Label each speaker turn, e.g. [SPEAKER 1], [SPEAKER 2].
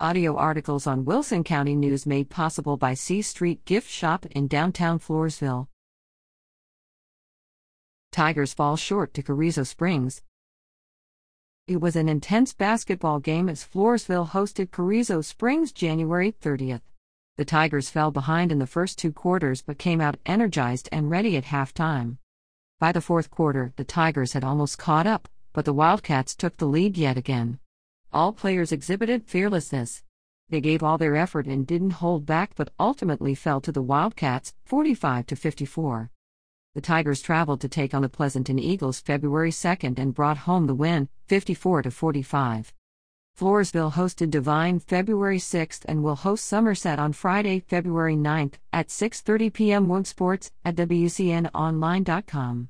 [SPEAKER 1] Audio articles on Wilson County News made possible by C Street Gift Shop in downtown Floresville. Tigers fall short to Carrizo Springs. It was an intense basketball game as Floresville hosted Carrizo Springs January 30th. The Tigers fell behind in the first two quarters but came out energized and ready at halftime. By the fourth quarter, the Tigers had almost caught up, but the Wildcats took the lead yet again. All players exhibited fearlessness. They gave all their effort and didn't hold back but ultimately fell to the Wildcats 45 to 54. The Tigers traveled to take on the Pleasanton Eagles February 2nd and brought home the win 54 to 45. Floresville hosted Devine February 6th and will host Somerset on Friday, February 9th at 6:30 p.m. Wood Sports at WCNOnline.com.